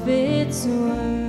Off its wounds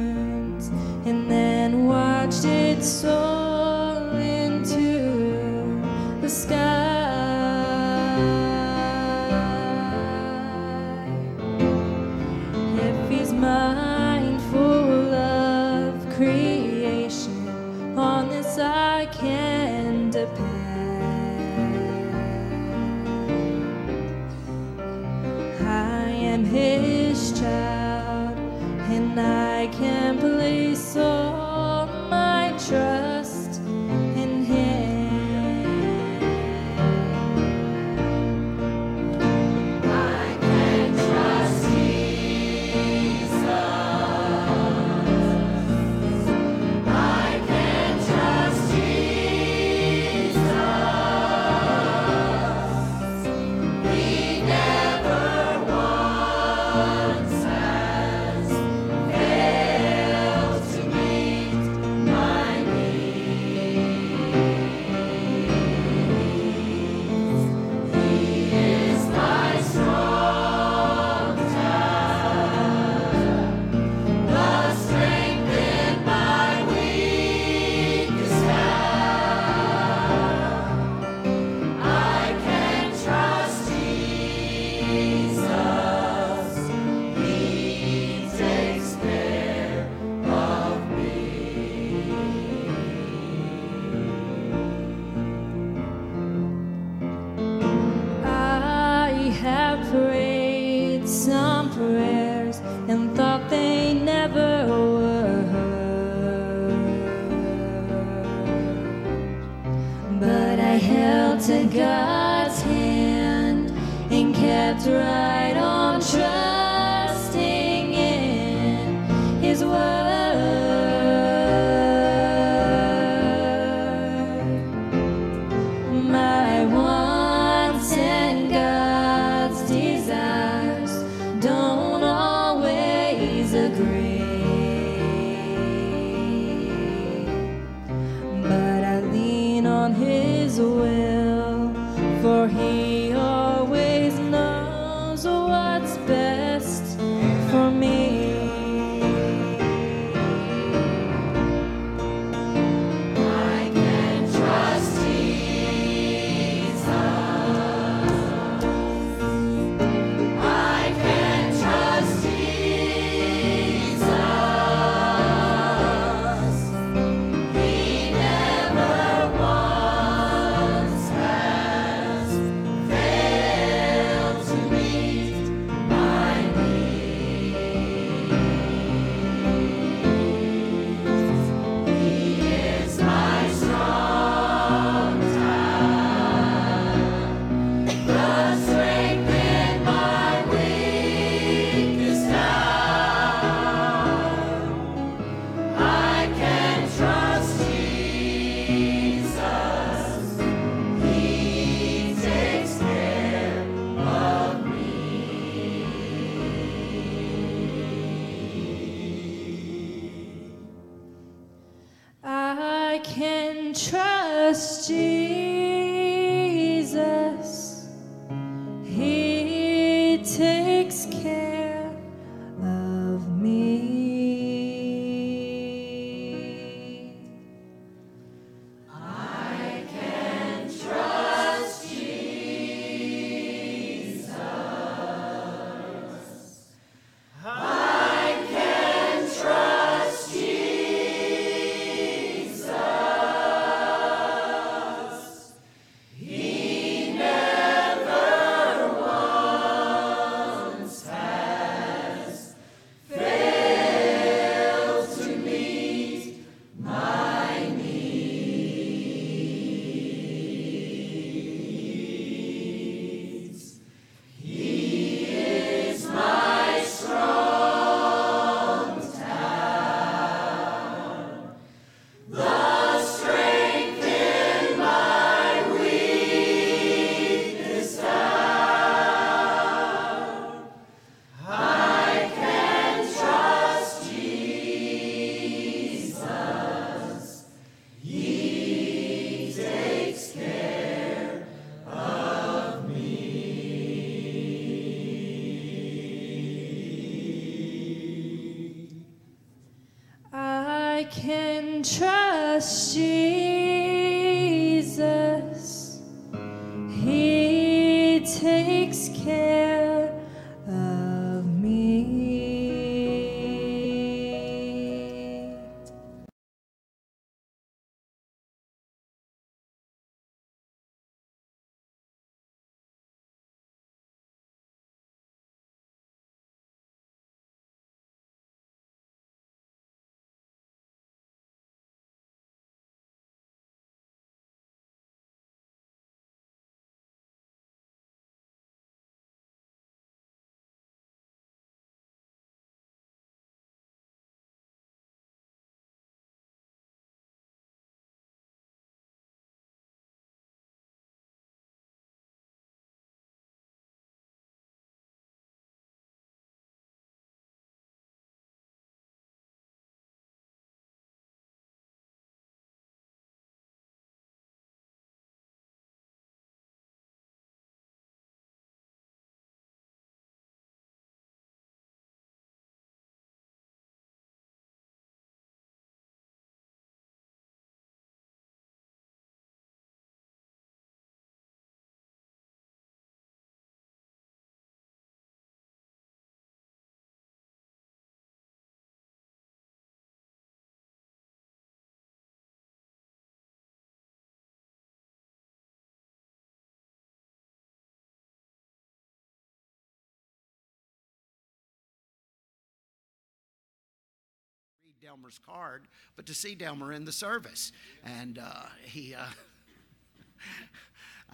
Delmer's card, but to see Delmer in the service. And uh, he, uh,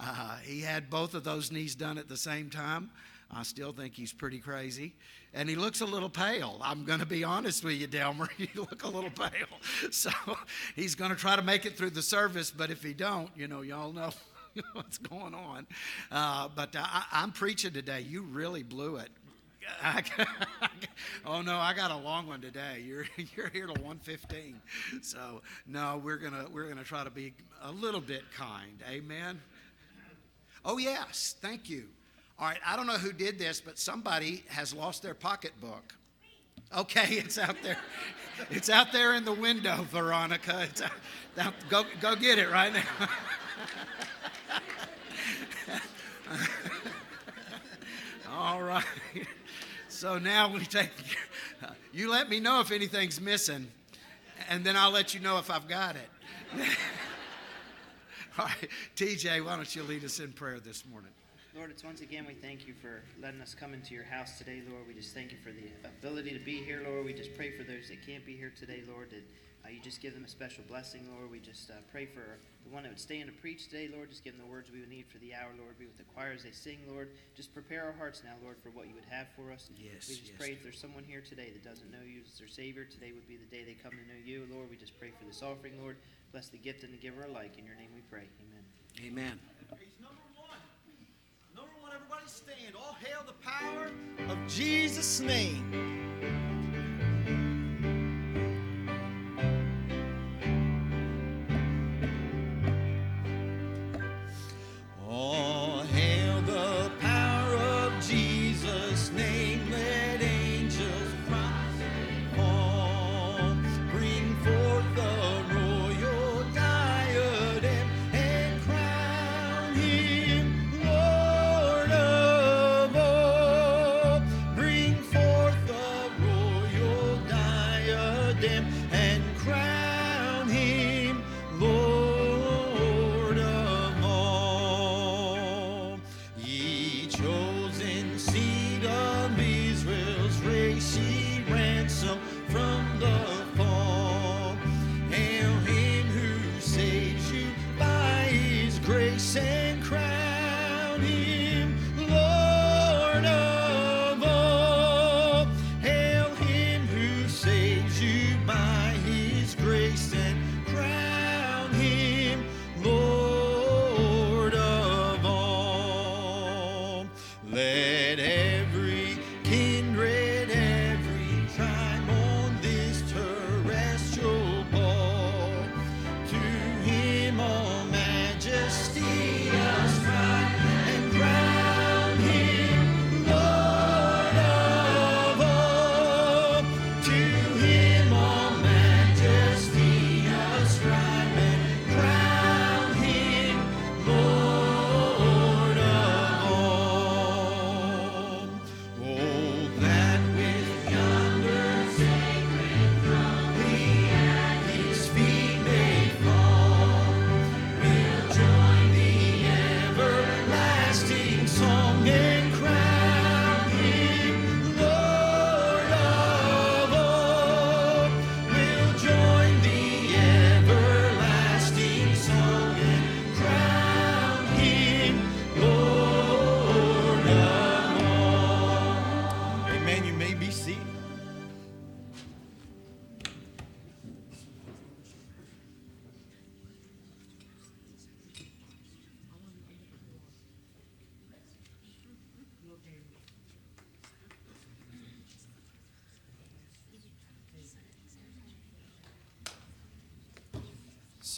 uh, he had both of those knees done at the same time. I still think he's pretty crazy. And he looks a little pale. I'm going to be honest with you, Delmer. You look a little pale. So he's going to try to make it through the service, but if he don't, you know, y'all know what's going on. Uh, but I, I'm preaching today. You really blew it. I, oh no, I got a long one today. You're you're here to 115. So no, we're gonna we're gonna try to be a little bit kind. Amen. Oh yes, thank you. All right, I don't know who did this, but somebody has lost their pocketbook. Okay, it's out there. It's out there in the window, Veronica. It's out, go go get it right now. All right. So now we take, you let me know if anything's missing, and then I'll let you know if I've got it. All right, TJ, why don't you lead us in prayer this morning? Lord, it's once again we thank you for letting us come into your house today, Lord. We just thank you for the ability to be here, Lord. We just pray for those that can't be here today, Lord, that uh, you just give them a special blessing, Lord. We just uh, pray for the one that would stand to preach today, Lord. Just give them the words we would need for the hour, Lord. Be with the choir as they sing, Lord. Just prepare our hearts now, Lord, for what you would have for us. Yes, We just yes. pray if there's someone here today that doesn't know you as their Savior, today would be the day they come to know you, Lord. We just pray for this offering, Lord. Bless the gift and the giver alike. In your name we pray. Amen. Amen. He's number one. Number one, everybody stand. All hail the power of Jesus' name.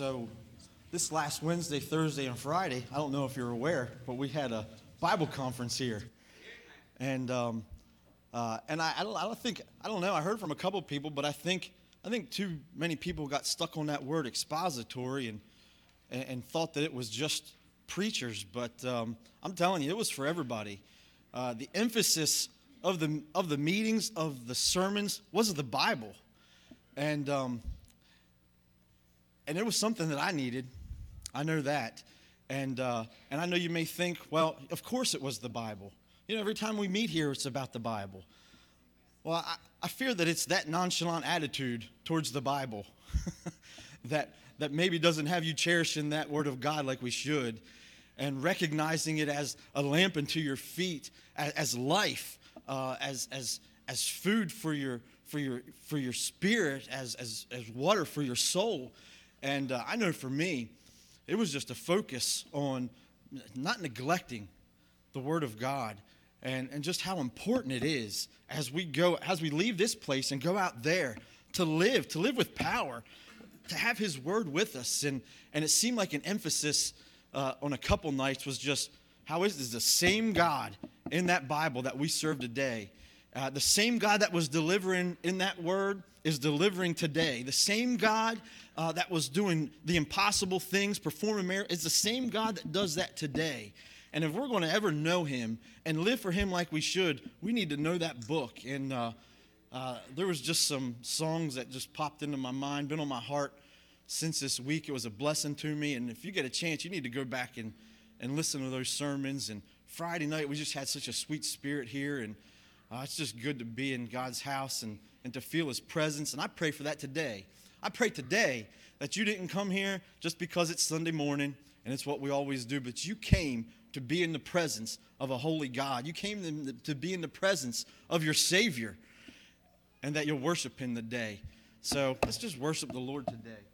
So, this last Wednesday, Thursday, and Friday, I don't know if you're aware, but we had a Bible conference here. And, um, uh, and I, I, don't, I don't think, I don't know, I heard from a couple people, but I think, I think too many people got stuck on that word expository and, and, and thought that it was just preachers. But um, I'm telling you, it was for everybody. Uh, the emphasis of the, of the meetings, of the sermons, was the Bible. And, um, and it was something that I needed. I know that. And, uh, and I know you may think, well, of course it was the Bible. You know, every time we meet here, it's about the Bible. Well, I, I fear that it's that nonchalant attitude towards the Bible that, that maybe doesn't have you cherishing that Word of God like we should and recognizing it as a lamp unto your feet, as, as life, uh, as, as, as food for your, for your, for your spirit, as, as, as water for your soul. And uh, I know for me, it was just a focus on not neglecting the Word of God and, and just how important it is as we go, as we leave this place and go out there to live, to live with power, to have His Word with us. And, and it seemed like an emphasis uh, on a couple nights was just how is this the same God in that Bible that we serve today? Uh, the same God that was delivering in that word is delivering today. The same God uh, that was doing the impossible things, performing miracles, is the same God that does that today. And if we're going to ever know Him and live for Him like we should, we need to know that book. And uh, uh, there was just some songs that just popped into my mind, been on my heart since this week. It was a blessing to me. And if you get a chance, you need to go back and, and listen to those sermons. And Friday night, we just had such a sweet spirit here. And uh, it's just good to be in God's house and, and to feel His presence. And I pray for that today. I pray today that you didn't come here just because it's Sunday morning and it's what we always do, but you came to be in the presence of a holy God. You came to be in the presence of your Savior and that you'll worship Him the day. So let's just worship the Lord today.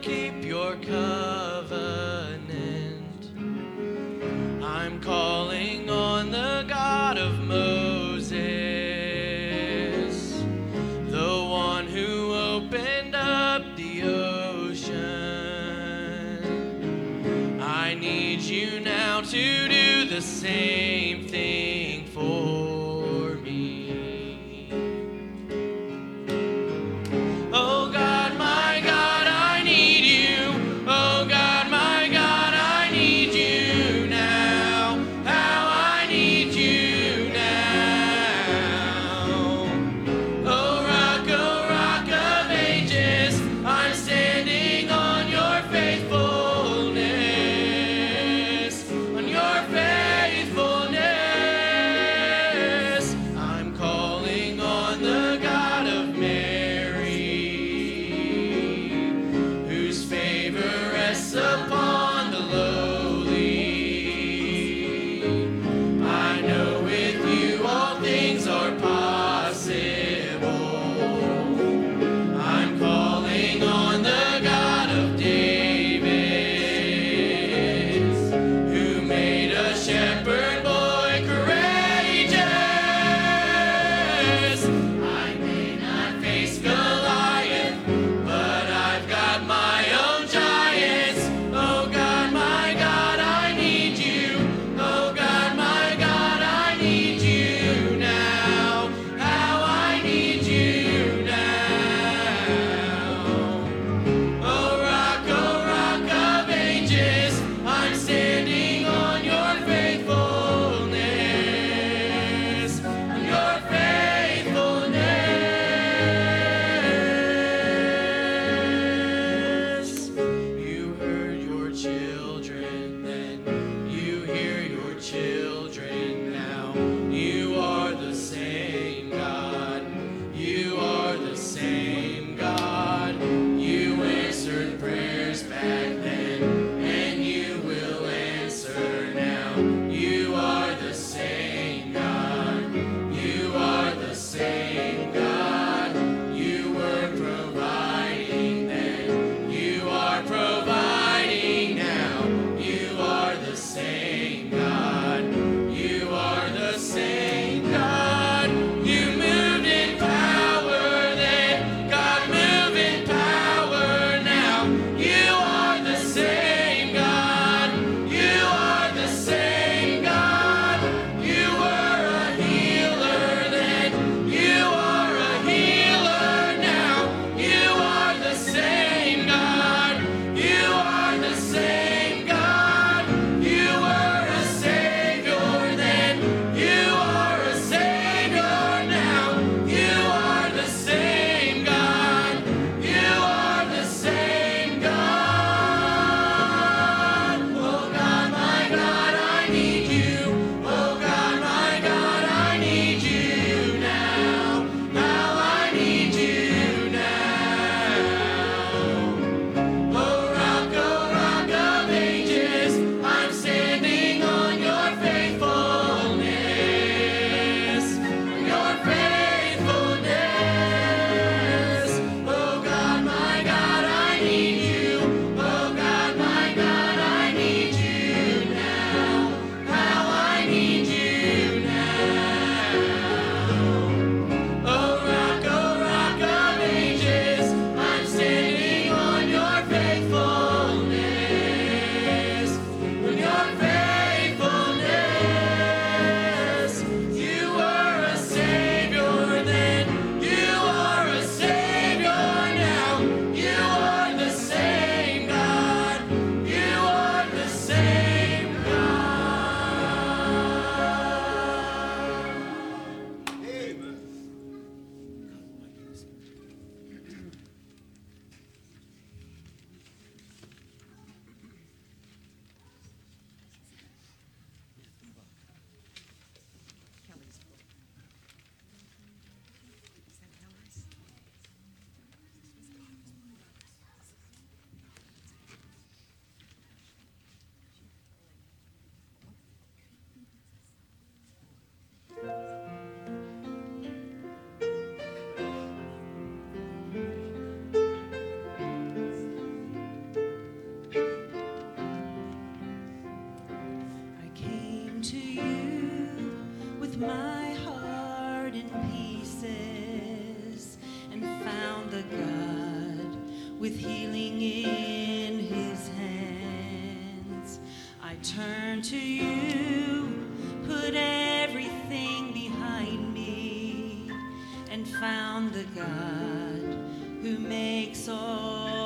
Keep your covenant. I'm calling on the God of Moses, the one who opened up the ocean. I need you now to do the same with healing in his hands. I turn to you, put everything behind me, and found the God who makes all.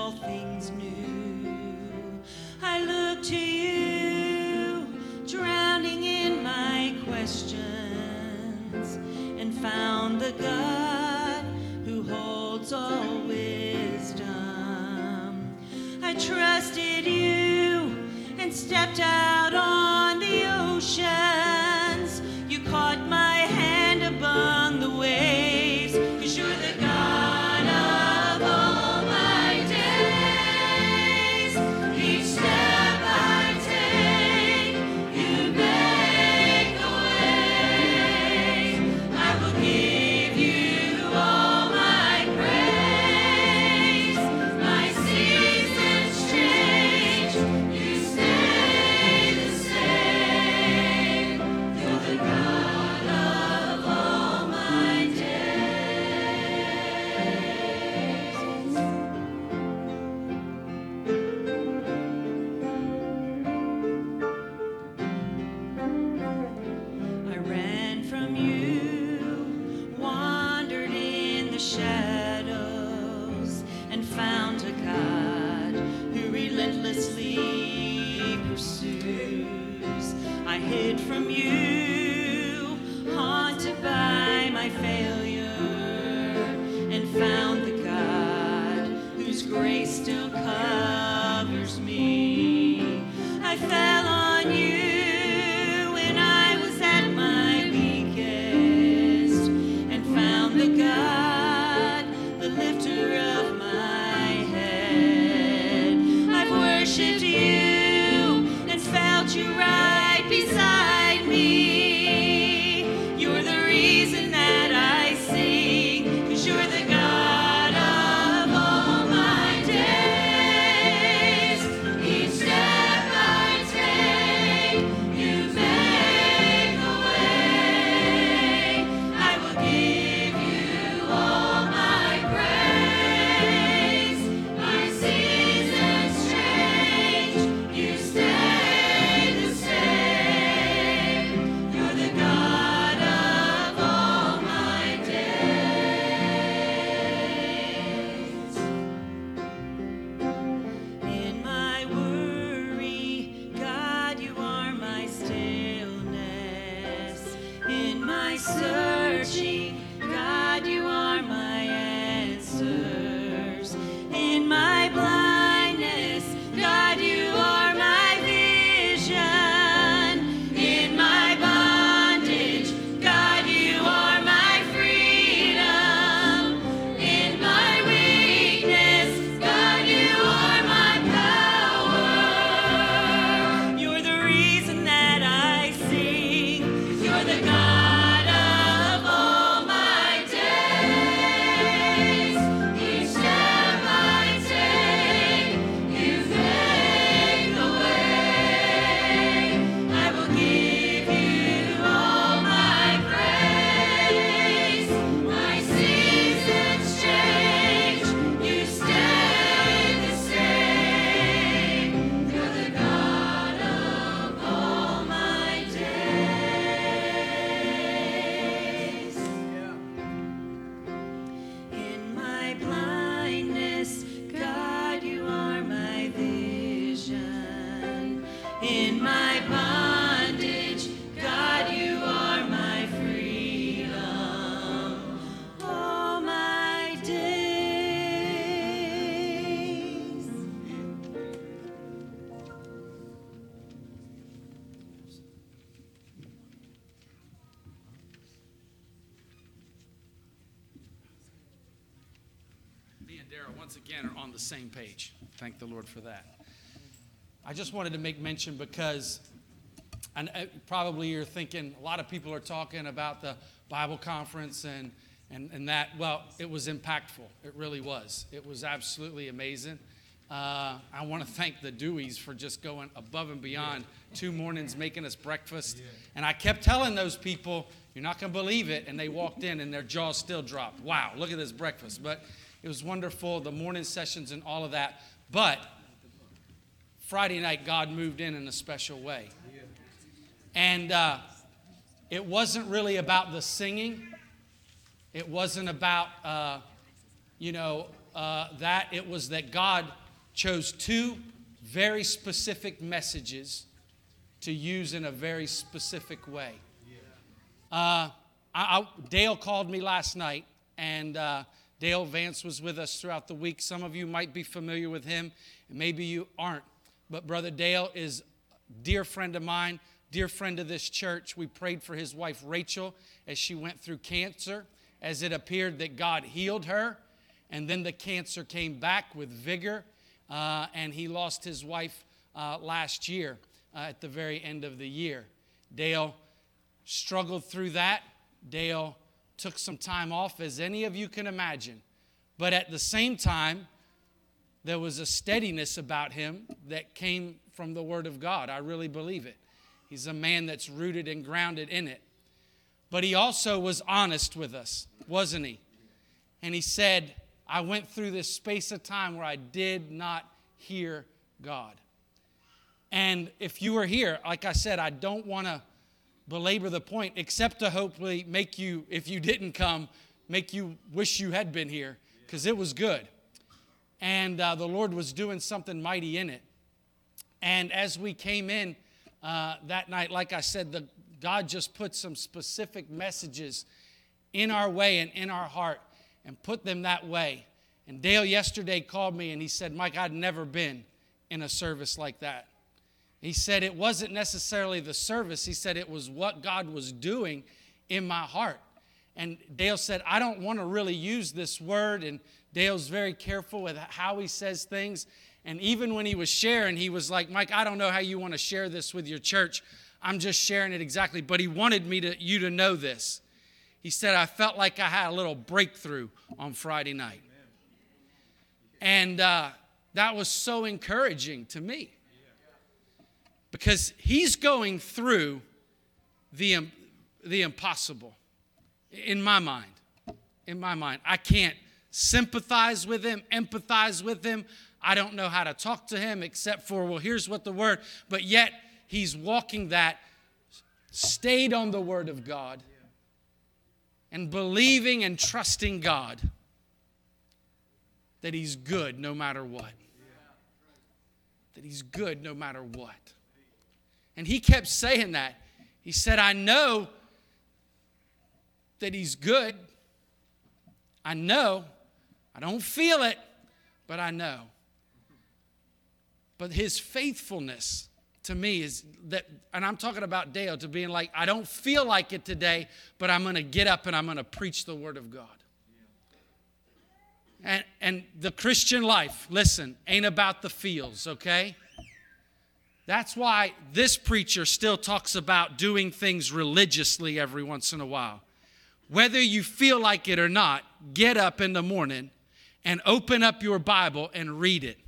once again are on the same page. Thank the Lord for that. I just wanted to make mention because and uh, probably you're thinking a lot of people are talking about the Bible conference and, and, and that. Well, it was impactful. It really was. It was absolutely amazing. Uh, I want to thank the Deweys for just going above and beyond yeah. two mornings making us breakfast. Yeah. And I kept telling those people, you're not going to believe it. And they walked in and their jaws still dropped. Wow, look at this breakfast. But it was wonderful, the morning sessions and all of that. But Friday night, God moved in in a special way. And uh, it wasn't really about the singing, it wasn't about, uh, you know, uh, that. It was that God chose two very specific messages to use in a very specific way. Uh, I, I, Dale called me last night, and uh, Dale Vance was with us throughout the week. Some of you might be familiar with him, and maybe you aren't. But Brother Dale is a dear friend of mine, dear friend of this church. We prayed for his wife Rachel as she went through cancer, as it appeared that God healed her, and then the cancer came back with vigor, uh, and he lost his wife uh, last year uh, at the very end of the year. Dale struggled through that. Dale took some time off, as any of you can imagine. But at the same time, there was a steadiness about him that came from the Word of God. I really believe it. He's a man that's rooted and grounded in it. But he also was honest with us, wasn't he? And he said, I went through this space of time where I did not hear God. And if you were here, like I said, I don't want to belabor the point, except to hopefully make you, if you didn't come, make you wish you had been here, because it was good. And uh, the Lord was doing something mighty in it. And as we came in uh, that night, like I said, the, God just put some specific messages in our way and in our heart and put them that way. And Dale yesterday called me and he said, Mike, I'd never been in a service like that. He said it wasn't necessarily the service, he said it was what God was doing in my heart. And Dale said, I don't want to really use this word. And Dale's very careful with how he says things. And even when he was sharing, he was like, Mike, I don't know how you want to share this with your church. I'm just sharing it exactly. But he wanted me to you to know this. He said, I felt like I had a little breakthrough on Friday night. And uh, that was so encouraging to me because he's going through the, the impossible in my mind. In my mind, I can't sympathize with him, empathize with him. I don't know how to talk to him except for, well, here's what the word, but yet he's walking that, stayed on the word of God, and believing and trusting God that he's good no matter what. That he's good no matter what. And he kept saying that. He said, I know that he's good. I know. I don't feel it, but I know. But his faithfulness to me is that, and I'm talking about Dale, to being like, I don't feel like it today, but I'm going to get up and I'm going to preach the word of God. And, and the Christian life, listen, ain't about the feels, okay? That's why this preacher still talks about doing things religiously every once in a while. Whether you feel like it or not, get up in the morning and open up your Bible and read it.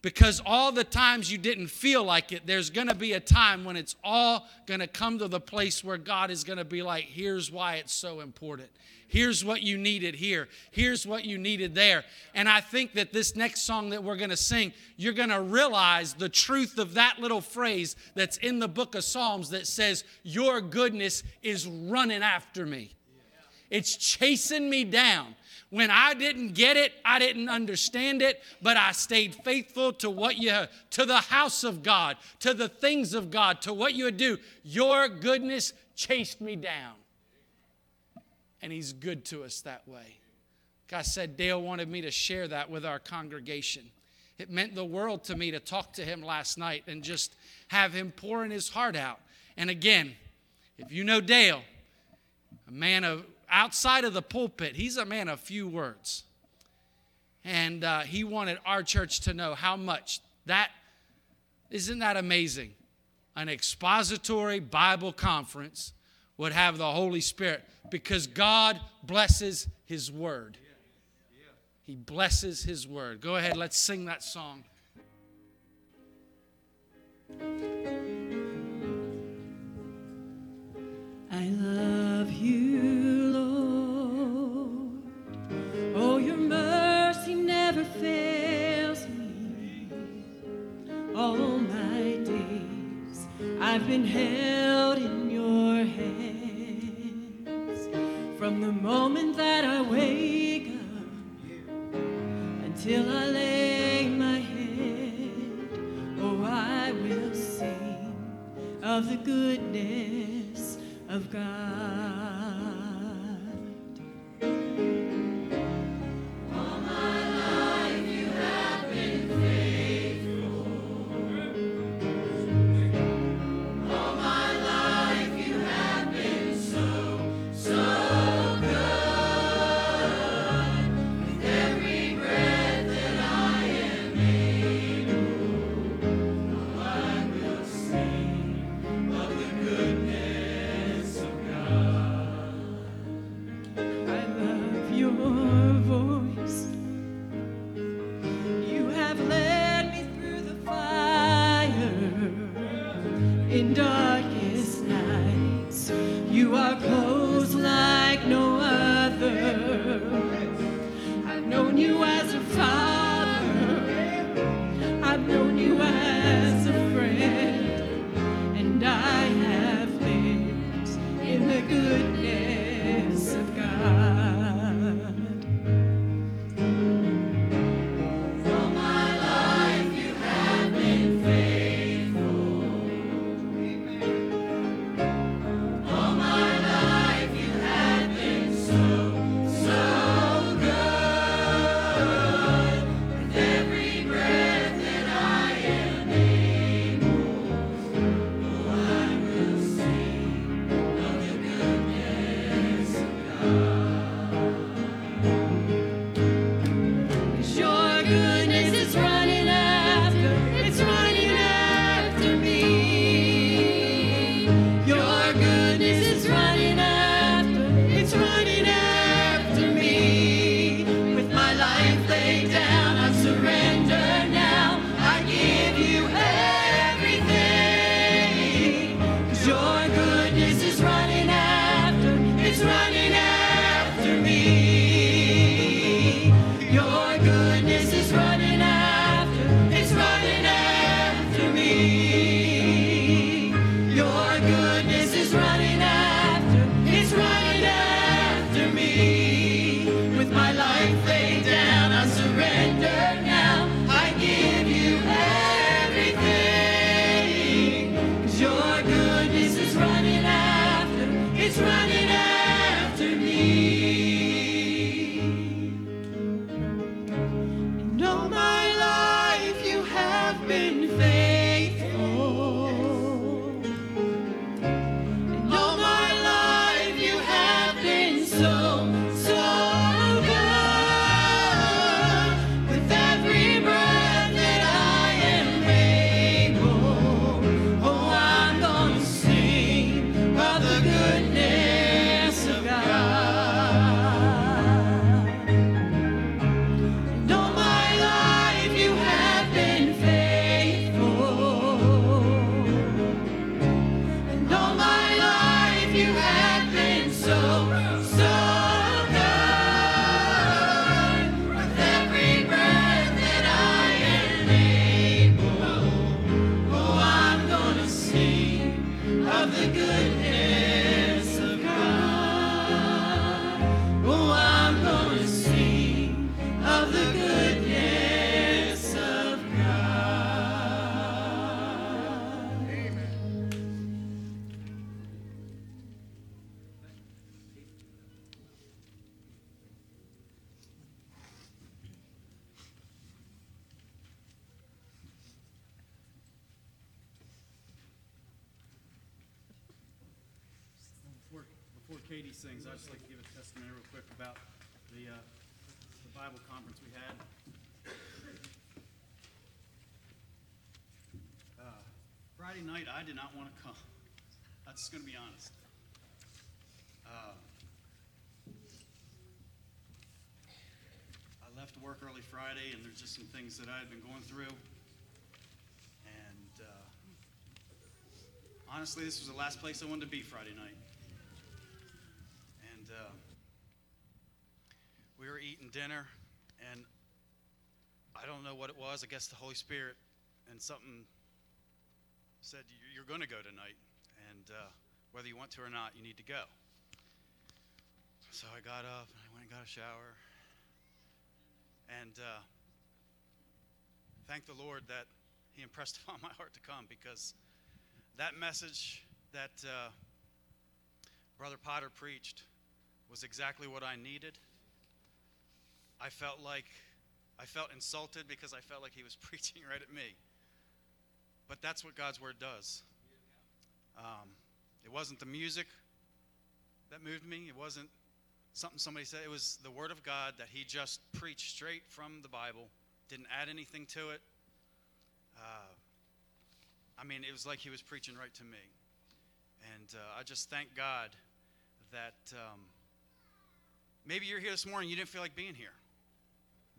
Because all the times you didn't feel like it, there's going to be a time when it's all going to come to the place where God is going to be like, here's why it's so important. Here's what you needed here. Here's what you needed there. And I think that this next song that we're going to sing, you're going to realize the truth of that little phrase that's in the book of Psalms that says, Your goodness is running after me. It's chasing me down. When I didn't get it, I didn't understand it, but I stayed faithful to what you to the house of God, to the things of God, to what you would do. Your goodness chased me down. And he's good to us that way. God said Dale wanted me to share that with our congregation. It meant the world to me to talk to him last night and just have him pouring his heart out. And again, if you know Dale, a man of outside of the pulpit, he's a man of few words. And uh, he wanted our church to know how much that isn't that amazing? An expository Bible conference would have the Holy Spirit because God blesses His Word. He blesses His Word. Go ahead, let's sing that song. I love you, never fails me. All my days I've been held in your hands. From the moment that I wake up until I lay my head, oh, I will sing of the goodness of God. quick about the, uh, the Bible conference we had. Uh, Friday night, I did not want to come. I'm just going to be honest. Uh, I left work early Friday, and there's just some things that I had been going through. And uh, honestly, this was the last place I wanted to be Friday night. And. Uh, we were eating dinner, and I don't know what it was. I guess the Holy Spirit and something said, You're going to go tonight, and uh, whether you want to or not, you need to go. So I got up and I went and got a shower. And uh, thank the Lord that He impressed upon my heart to come because that message that uh, Brother Potter preached was exactly what I needed I felt like I felt insulted because I felt like he was preaching right at me. But that's what God's word does. Um, it wasn't the music that moved me. It wasn't something somebody said. It was the word of God that he just preached straight from the Bible. Didn't add anything to it. Uh, I mean, it was like he was preaching right to me. And uh, I just thank God that um, maybe you're here this morning, you didn't feel like being here.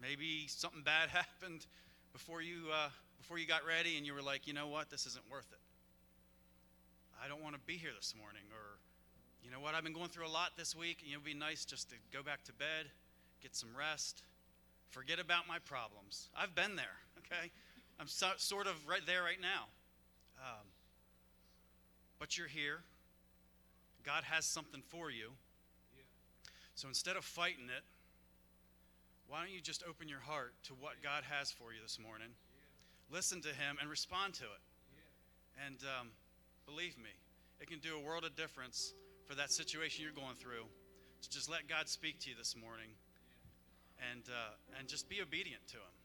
Maybe something bad happened before you, uh, before you got ready and you were like, you know what, this isn't worth it. I don't want to be here this morning. Or, you know what, I've been going through a lot this week and it would be nice just to go back to bed, get some rest, forget about my problems. I've been there, okay? I'm so, sort of right there right now. Um, but you're here. God has something for you. So instead of fighting it, why don't you just open your heart to what God has for you this morning? Listen to Him and respond to it. And um, believe me, it can do a world of difference for that situation you're going through. To just let God speak to you this morning, and uh, and just be obedient to Him.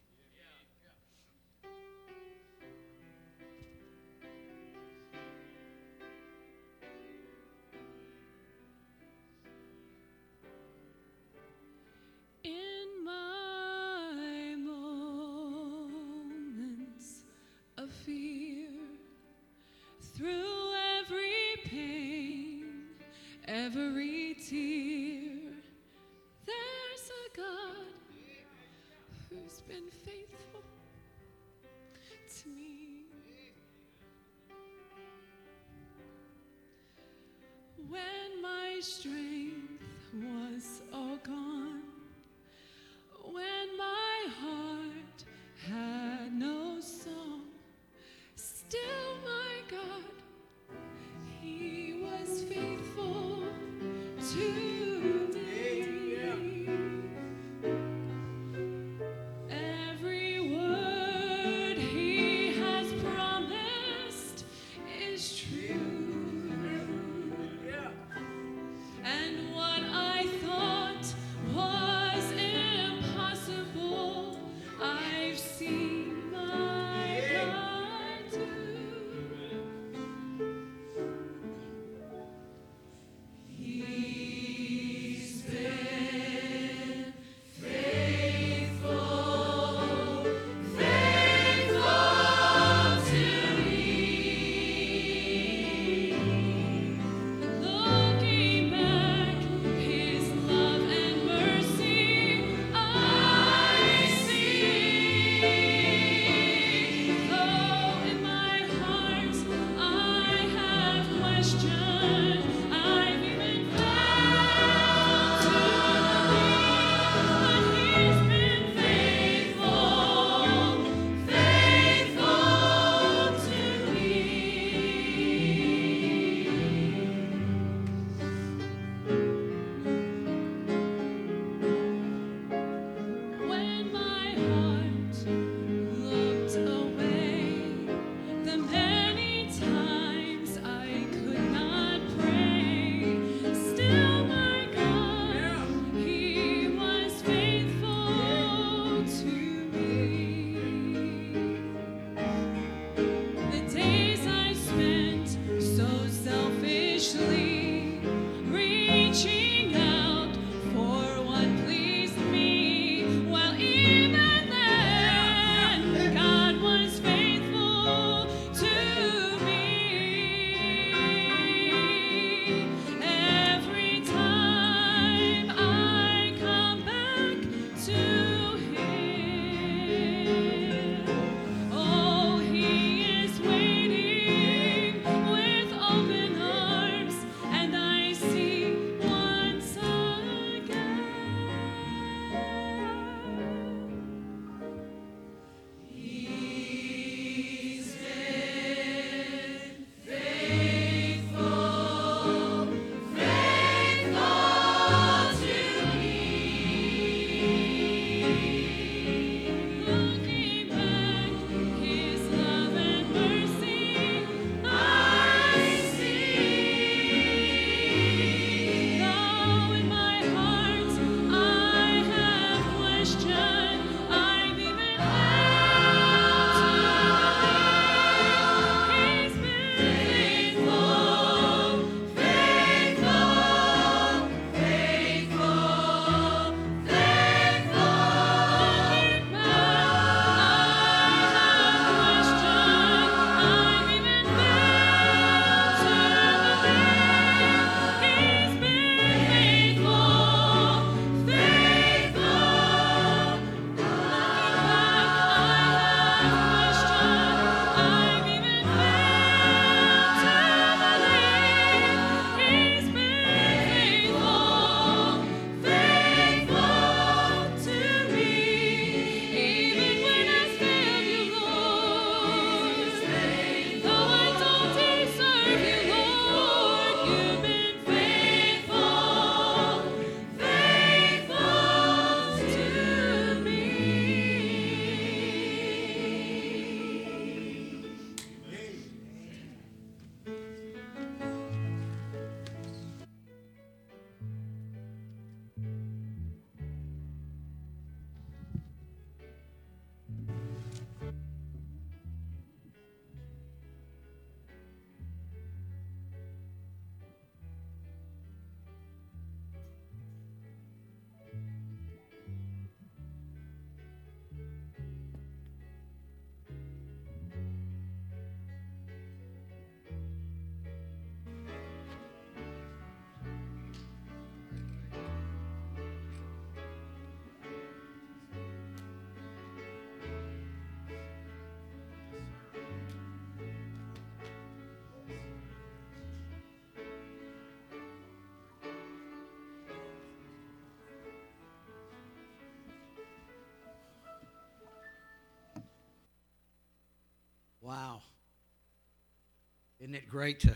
Isn't it great to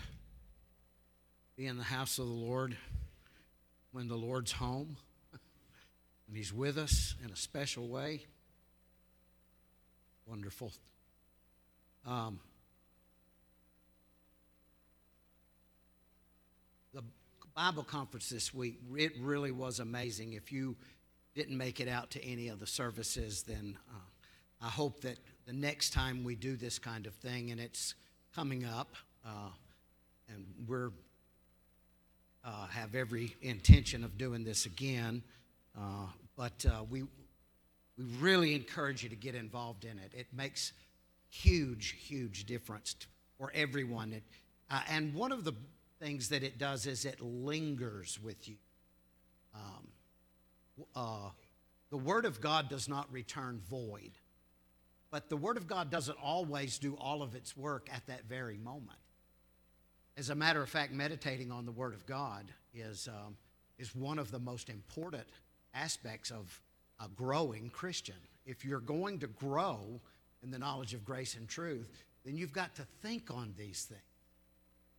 be in the house of the Lord when the Lord's home and He's with us in a special way? Wonderful. Um, the Bible conference this week, it really was amazing. If you didn't make it out to any of the services, then uh, I hope that the next time we do this kind of thing, and it's coming up, uh, and we're uh, have every intention of doing this again, uh, but uh, we we really encourage you to get involved in it. It makes huge, huge difference for everyone. It, uh, and one of the things that it does is it lingers with you. Um, uh, the Word of God does not return void, but the Word of God doesn't always do all of its work at that very moment. As a matter of fact, meditating on the Word of God is, um, is one of the most important aspects of a growing Christian. If you're going to grow in the knowledge of grace and truth, then you've got to think on these things.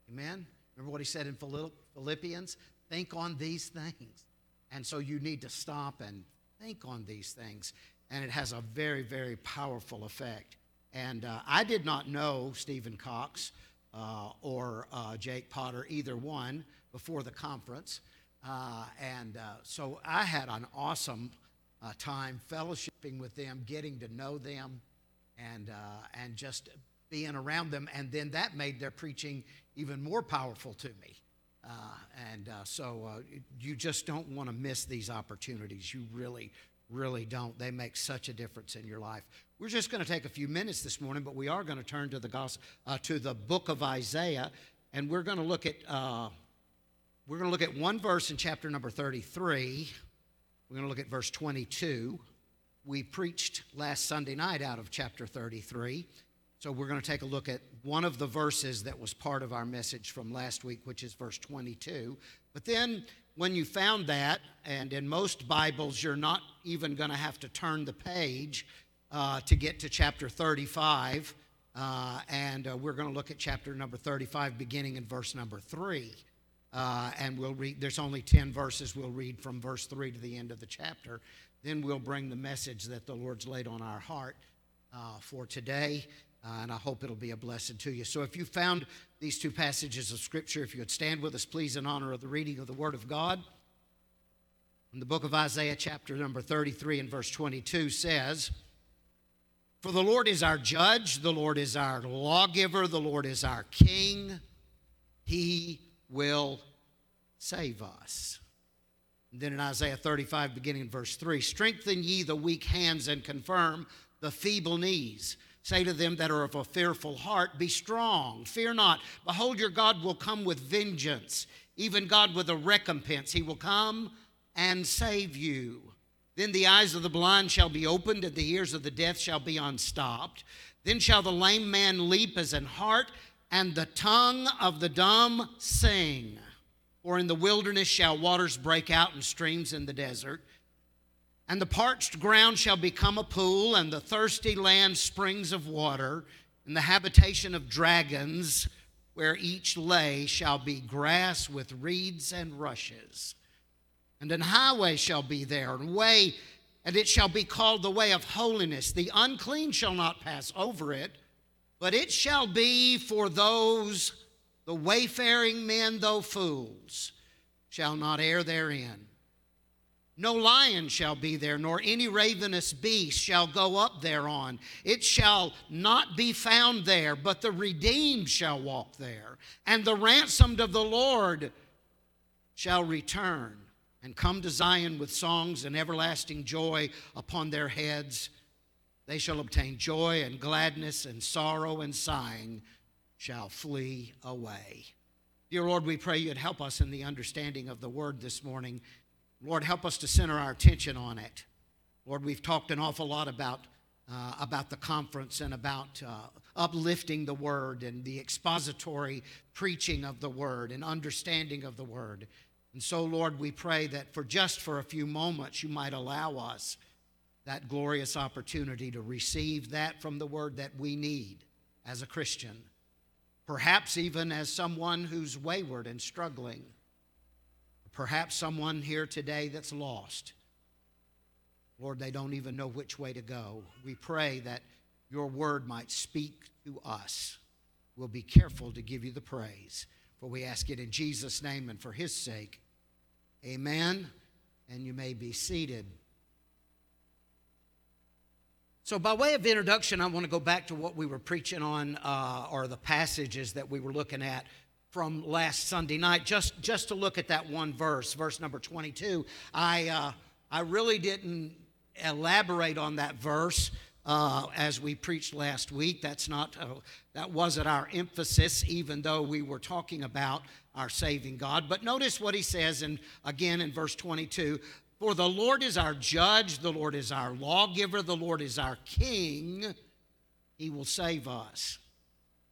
Amen? Remember what he said in Philippians? Think on these things. And so you need to stop and think on these things. And it has a very, very powerful effect. And uh, I did not know Stephen Cox uh, or uh, Jake Potter, either one, before the conference. Uh, and uh, so I had an awesome uh, time fellowshipping with them, getting to know them, and, uh, and just being around them. And then that made their preaching even more powerful to me. And so you just don't want to miss these opportunities. You really, really don't. They make such a difference in your life. We're just going to take a few minutes this morning, but we are going to turn to the gospel, uh, to the book of Isaiah, and we're going to look at uh, we're going to look at one verse in chapter number 33. We're going to look at verse 22. We preached last Sunday night out of chapter 33. So we're going to take a look at one of the verses that was part of our message from last week, which is verse 22. But then when you found that, and in most Bibles, you're not even going to have to turn the page uh, to get to chapter 35. Uh, and uh, we're going to look at chapter number 35, beginning in verse number 3. Uh, and we'll read, there's only 10 verses. We'll read from verse 3 to the end of the chapter. Then we'll bring the message that the Lord's laid on our heart uh, for today. Uh, and I hope it'll be a blessing to you. So, if you found these two passages of Scripture, if you would stand with us, please, in honor of the reading of the Word of God. In the book of Isaiah, chapter number 33 and verse 22 says, For the Lord is our judge, the Lord is our lawgiver, the Lord is our king. He will save us. And then in Isaiah 35, beginning in verse 3 Strengthen ye the weak hands and confirm the feeble knees. Say to them that are of a fearful heart, Be strong, fear not. Behold, your God will come with vengeance, even God with a recompense. He will come and save you. Then the eyes of the blind shall be opened, and the ears of the deaf shall be unstopped. Then shall the lame man leap as an hart, and the tongue of the dumb sing. For in the wilderness shall waters break out and streams in the desert. And the parched ground shall become a pool, and the thirsty land springs of water, and the habitation of dragons, where each lay, shall be grass with reeds and rushes. And an highway shall be there, and way, and it shall be called the way of holiness. The unclean shall not pass over it, but it shall be for those, the wayfaring men, though fools, shall not err therein. No lion shall be there, nor any ravenous beast shall go up thereon. It shall not be found there, but the redeemed shall walk there. And the ransomed of the Lord shall return and come to Zion with songs and everlasting joy upon their heads. They shall obtain joy and gladness, and sorrow and sighing shall flee away. Dear Lord, we pray you'd help us in the understanding of the word this morning. Lord, help us to center our attention on it. Lord, we've talked an awful lot about, uh, about the conference and about uh, uplifting the word and the expository preaching of the word and understanding of the word. And so, Lord, we pray that for just for a few moments, you might allow us that glorious opportunity to receive that from the word that we need as a Christian, perhaps even as someone who's wayward and struggling, perhaps someone here today that's lost. Lord, they don't even know which way to go. We pray that your word might speak to us. We'll be careful to give you the praise, for we ask it in Jesus' name and for his sake. Amen. And you may be seated. So, by way of introduction, I want to go back to what we were preaching on, uh, or the passages that we were looking at from last Sunday night, just, just to look at that one verse, verse number 22. I, uh, I really didn't elaborate on that verse uh, as we preached last week. That's not, uh, that wasn't our emphasis, even though we were talking about our saving God. But notice what he says, and again in verse 22 For the Lord is our judge, the Lord is our lawgiver, the Lord is our king. He will save us.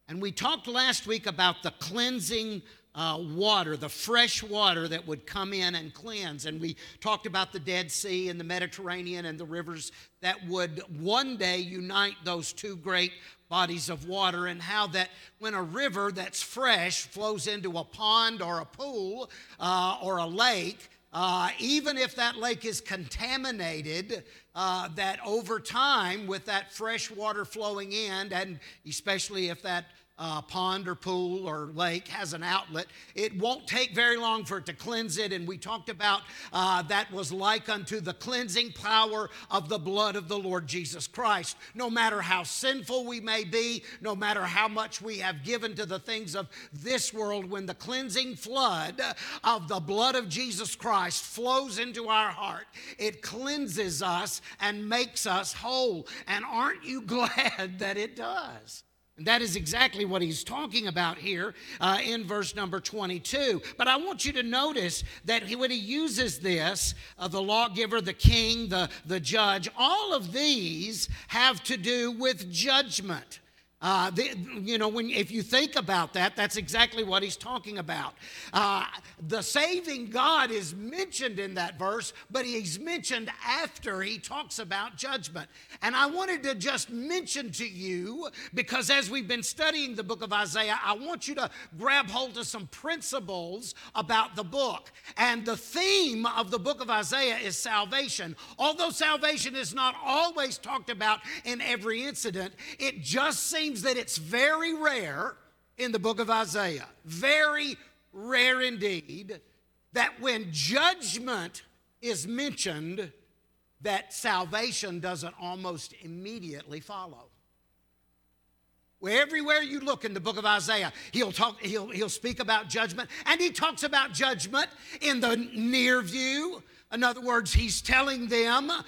And we talked last week about the cleansing uh, water, the fresh water that would come in and cleanse. And we talked about the Dead Sea and the Mediterranean and the rivers that would one day unite those two great bodies of water, and how that when a river that's fresh flows into a pond or a pool uh, or a lake, uh, even if that lake is contaminated, uh, that over time, with that fresh water flowing in, and especially if that uh, pond or pool or lake has an outlet, it won't take very long for it to cleanse it. And we talked about uh, that was like unto the cleansing power of the blood of the Lord Jesus Christ. No matter how sinful we may be, no matter how much we have given to the things of this world, when the cleansing flood of the blood of Jesus Christ flows into our heart, it cleanses us and makes us whole. And aren't you glad that it does? And that is exactly what he's talking about here uh, in verse number 22. But I want you to notice that he, when he uses this, uh, the lawgiver, the king, the, the judge, all of these have to do with judgment. Uh, the, you know, when, if you think about that, that's exactly what he's talking about. Uh, the saving God is mentioned in that verse, but he's mentioned after he talks about judgment. And I wanted to just mention to you, because as we've been studying the book of Isaiah, I want you to grab hold of some principles about the book. And the theme of the book of Isaiah is salvation. Although salvation is not always talked about in every incident, it just seems that it's very rare in the book of Isaiah, very rare indeed, that when judgment is mentioned, that salvation doesn't almost immediately follow. Where everywhere you look in the book of Isaiah, he'll talk, he'll, he'll speak about judgment, and he talks about judgment in the near view, in other words, he's telling them, uh,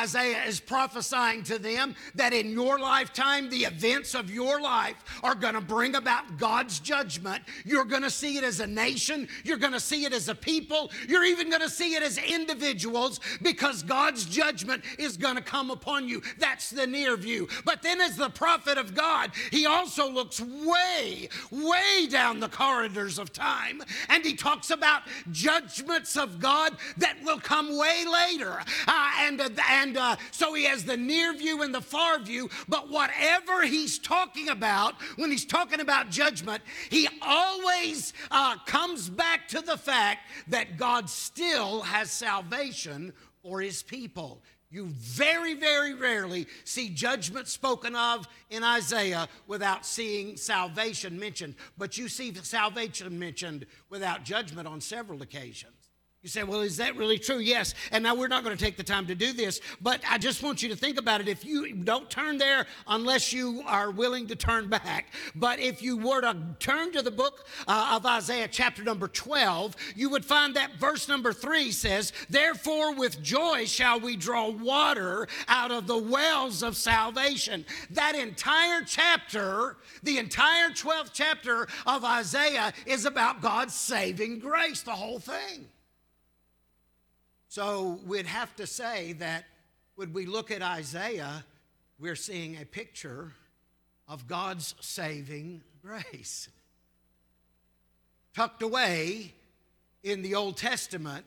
Isaiah is prophesying to them that in your lifetime, the events of your life are going to bring about God's judgment. You're going to see it as a nation, you're going to see it as a people, you're even going to see it as individuals because God's judgment is going to come upon you. That's the near view. But then, as the prophet of God, he also looks way, way down the corridors of time and he talks about judgments of God that will come way later. Uh, and uh, and uh, so he has the near view and the far view. But whatever he's talking about, when he's talking about judgment, he always uh, comes back to the fact that God still has salvation for his people. You very, very rarely see judgment spoken of in Isaiah without seeing salvation mentioned. But you see salvation mentioned without judgment on several occasions. You say, well, is that really true? Yes. And now we're not going to take the time to do this, but I just want you to think about it. If you don't turn there unless you are willing to turn back, but if you were to turn to the book uh, of Isaiah, chapter number 12, you would find that verse number 3 says, Therefore, with joy shall we draw water out of the wells of salvation. That entire chapter, the entire 12th chapter of Isaiah, is about God's saving grace, the whole thing. So we'd have to say that when we look at Isaiah, we're seeing a picture of God's saving grace. Tucked away in the Old Testament,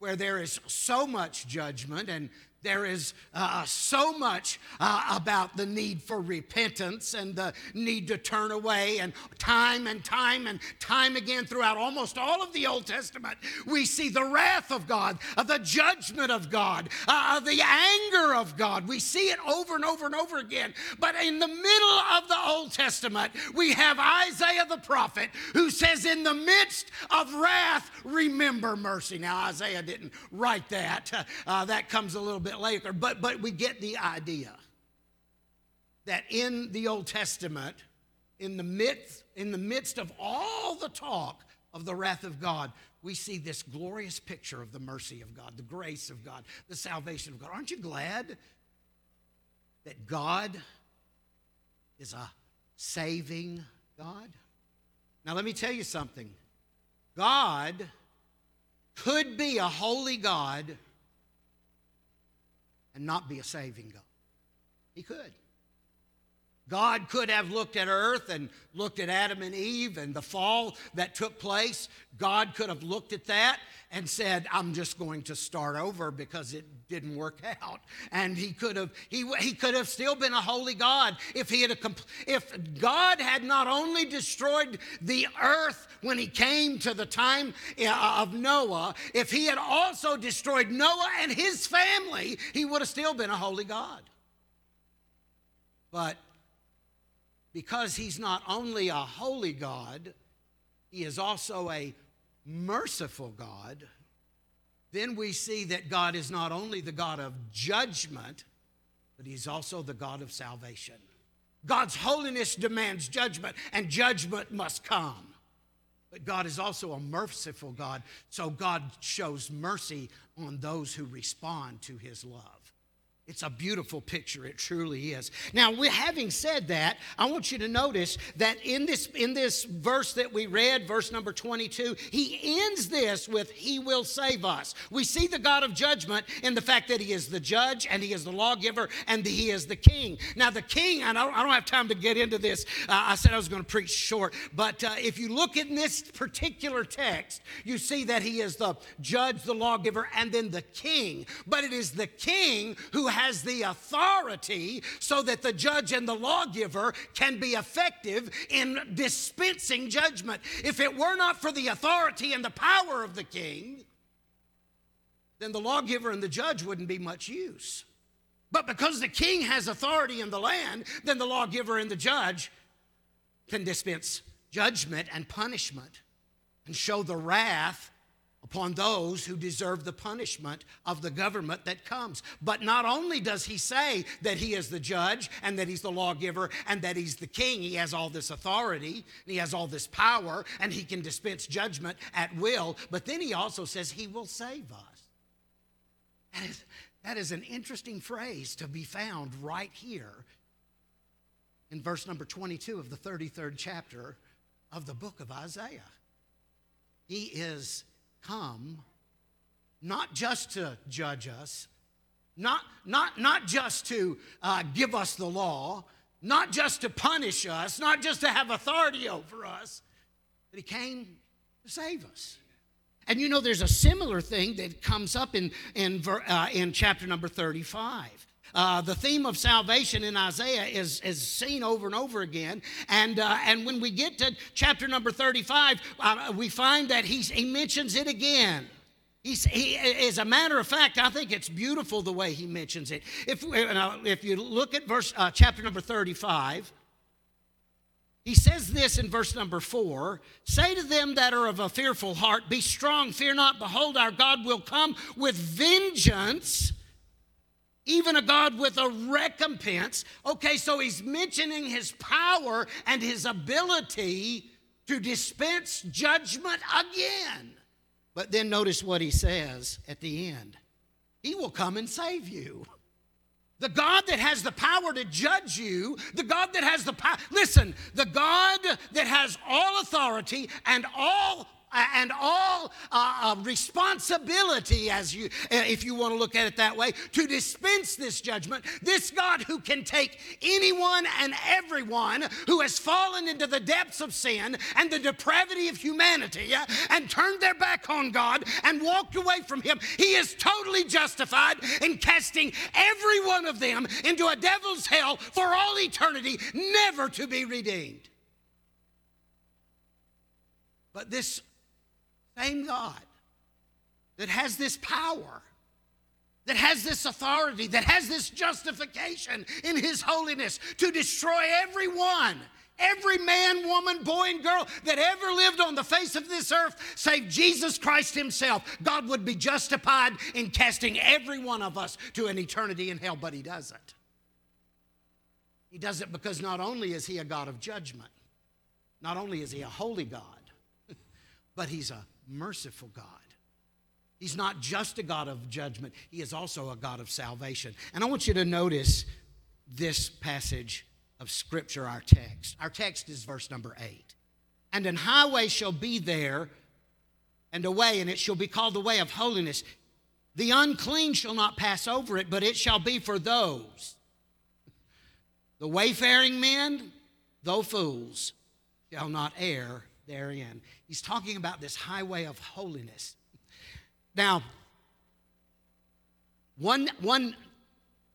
where there is so much judgment and There is uh, so much uh, about the need for repentance and the need to turn away, and time and time and time again throughout almost all of the Old Testament, we see the wrath of God, uh, the judgment of God, uh, the anger of God. We see it over and over and over again. But in the middle of the Old Testament, we have Isaiah the prophet who says, In the midst of wrath, remember mercy. Now, Isaiah didn't write that, uh, that comes a little bit later, but, but we get the idea that in the Old Testament, in the midst, in the midst of all the talk of the wrath of God, we see this glorious picture of the mercy of God, the grace of God, the salvation of God. Aren't you glad that God is a saving God? Now, let me tell you something. God could be a holy God and not be a saving God. He could. God could have looked at earth and looked at Adam and Eve and the fall that took place. God could have looked at that and said, I'm just going to start over because it didn't work out. And he could have he, he could have still been a holy God if he had a if God had not only destroyed the earth when he came to the time uh, of Noah, if he had also destroyed Noah and his family, he would have still been a holy God. But because he's not only a holy God, he is also a merciful God, then we see that God is not only the God of judgment, but he's also the God of salvation. God's holiness demands judgment, and judgment must come. But God is also a merciful God, so God shows mercy on those who respond to his love. It's a beautiful picture. It truly is. Now, having said that, I want you to notice that in this, in this verse that we read, verse number 22, he ends this with, He will save us. We see the God of judgment in the fact that He is the judge and He is the lawgiver and He is the king. Now, the king, and I don't, I don't have time to get into this. Uh, I said I was going to preach short, but uh, if you look in this particular text, you see that He is the judge, the lawgiver, and then the king. But it is the king who has the authority so that the judge and the lawgiver can be effective in dispensing judgment. If it were not for the authority and the power of the king, then the lawgiver and the judge wouldn't be much use. But because the king has authority in the land, then the lawgiver and the judge can dispense judgment and punishment and show the wrath upon those who deserve the punishment of the government that comes. But not only does he say that he is the judge and that he's the lawgiver and that he's the king, he has all this authority and he has all this power and he can dispense judgment at will, but then he also says he will save us. That is, that is an interesting phrase to be found right here in verse number 22 of the 33rd chapter of the book of Isaiah. He is come not just to judge us, not, not, not just to uh, give us the law, not just to punish us, not just to have authority over us, but he came to save us. And you know, there's a similar thing that comes up in, in, uh, in chapter number 35. Uh, the theme of salvation in Isaiah is, is seen over and over again. And, uh, and when we get to chapter number 35, uh, we find that he's, he mentions it again. He's, he, as a matter of fact, I think it's beautiful the way he mentions it. If, uh, if you look at verse, uh, chapter number 35, he says this in verse number four Say to them that are of a fearful heart, Be strong, fear not. Behold, our God will come with vengeance even a God with a recompense. Okay, so he's mentioning his power and his ability to dispense judgment again. But then notice what he says at the end He will come and save you. The God that has the power to judge you, the God that has the power, listen, the God that has all authority and all and all uh, uh, responsibility, as you, uh, if you want to look at it that way, to dispense this judgment. This God who can take anyone and everyone who has fallen into the depths of sin and the depravity of humanity uh, and turned their back on God and walked away from Him, He is totally justified in casting every one of them into a devil's hell for all eternity, never to be redeemed. But this same God that has this power, that has this authority, that has this justification in His holiness to destroy everyone, every man, woman, boy, and girl that ever lived on the face of this earth, save Jesus Christ Himself, God would be justified in casting every one of us to an eternity in hell, but He doesn't. He does it because not only is He a God of judgment, not only is He a holy God, but He's a merciful God. He's not just a God of judgment, He is also a God of salvation. And I want you to notice this passage of Scripture, our text. Our text is verse number eight. And an highway shall be there, and a way, and it shall be called the way of holiness. The unclean shall not pass over it, but it shall be for those. The wayfaring men, though fools, shall not err therein. He's talking about this highway of holiness. Now, one, one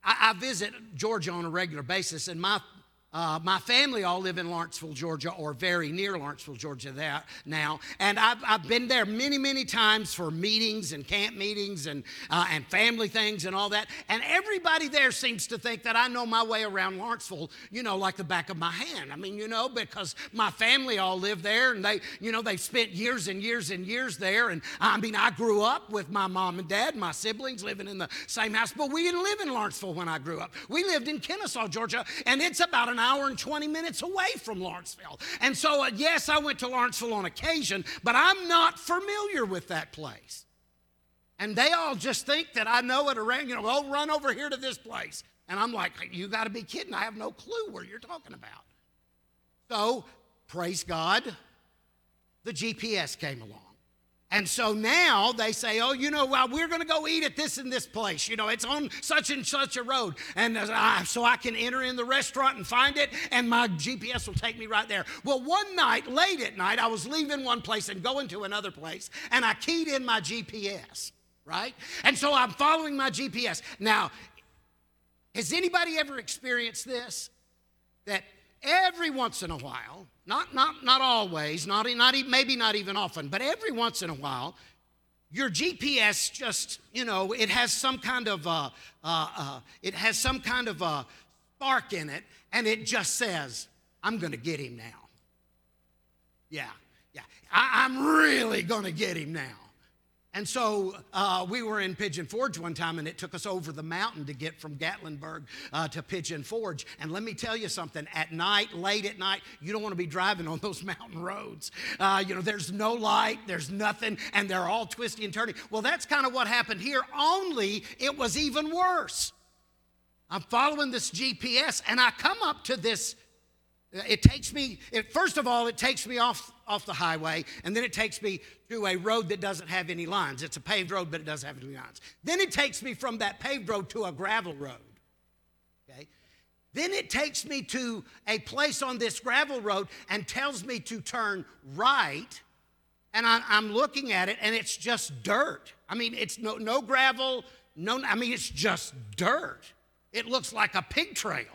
I, I visit Georgia on a regular basis, and my uh, my family all live in Lawrenceville, Georgia, or very near Lawrenceville, Georgia there now. And I've, I've been there many, many times for meetings and camp meetings and, uh, and family things and all that. And everybody there seems to think that I know my way around Lawrenceville, you know, like the back of my hand. I mean, you know, because my family all live there and they, you know, they've spent years and years and years there. And I mean, I grew up with my mom and dad, my siblings living in the same house, but we didn't live in Lawrenceville when I grew up. We lived in Kennesaw, Georgia, and it's about an hour and 20 minutes away from Lawrenceville. And so, uh, yes, I went to Lawrenceville on occasion, but I'm not familiar with that place. And they all just think that I know it around, you know, oh, run over here to this place. And I'm like, you got to be kidding. I have no clue where you're talking about. So, praise God, the GPS came along. And so now they say, oh, you know, well, we're going to go eat at this and this place. You know, it's on such and such a road. And uh, so I can enter in the restaurant and find it, and my GPS will take me right there. Well, one night, late at night, I was leaving one place and going to another place, and I keyed in my GPS, right? And so I'm following my GPS. Now, has anybody ever experienced this? That every once in a while, not, not, not always, not, not, maybe not even often, but every once in a while, your GPS just, you know, it has some kind of, uh, uh, uh, it has some kind of a spark in it, and it just says, I'm going to get him now. Yeah, yeah. I, I'm really going to get him now. And so uh, we were in Pigeon Forge one time, and it took us over the mountain to get from Gatlinburg uh, to Pigeon Forge. And let me tell you something at night, late at night, you don't want to be driving on those mountain roads. Uh, you know, there's no light, there's nothing, and they're all twisty and turny. Well, that's kind of what happened here, only it was even worse. I'm following this GPS, and I come up to this it takes me, it, first of all, it takes me off, off the highway, and then it takes me to a road that doesn't have any lines. It's a paved road, but it doesn't have any lines. Then it takes me from that paved road to a gravel road. Okay? Then it takes me to a place on this gravel road and tells me to turn right. And I, I'm looking at it, and it's just dirt. I mean, it's no, no gravel, no, I mean, it's just dirt. It looks like a pig trail.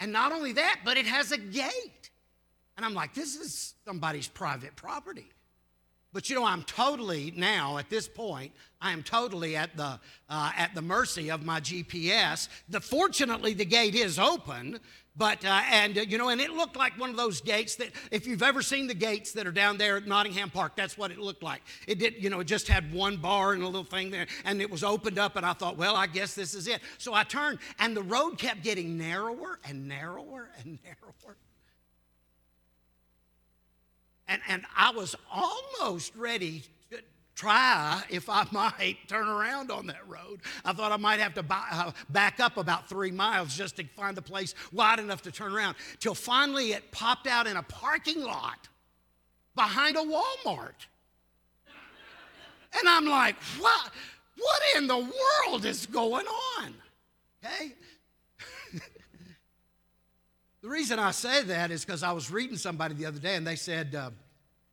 And not only that, but it has a gate. And I'm like, this is somebody's private property. But you know, I'm totally now at this point, I am totally at the uh, at the mercy of my GPS. The fortunately, the gate is open, but uh, and uh, you know, and it looked like one of those gates that if you've ever seen the gates that are down there at Nottingham Park, that's what it looked like. It did, you know, it just had one bar and a little thing there, and it was opened up, and I thought, well, I guess this is it. So I turned, and the road kept getting narrower and narrower and narrower. And, and I was almost ready try, if I might, turn around on that road. I thought I might have to buy, uh, back up about three miles just to find the place wide enough to turn around. Till finally it popped out in a parking lot. behind a Walmart. And I'm like, what? What in the world is going on? Okay? the reason I say that is because I was reading somebody the other day and they said, uh,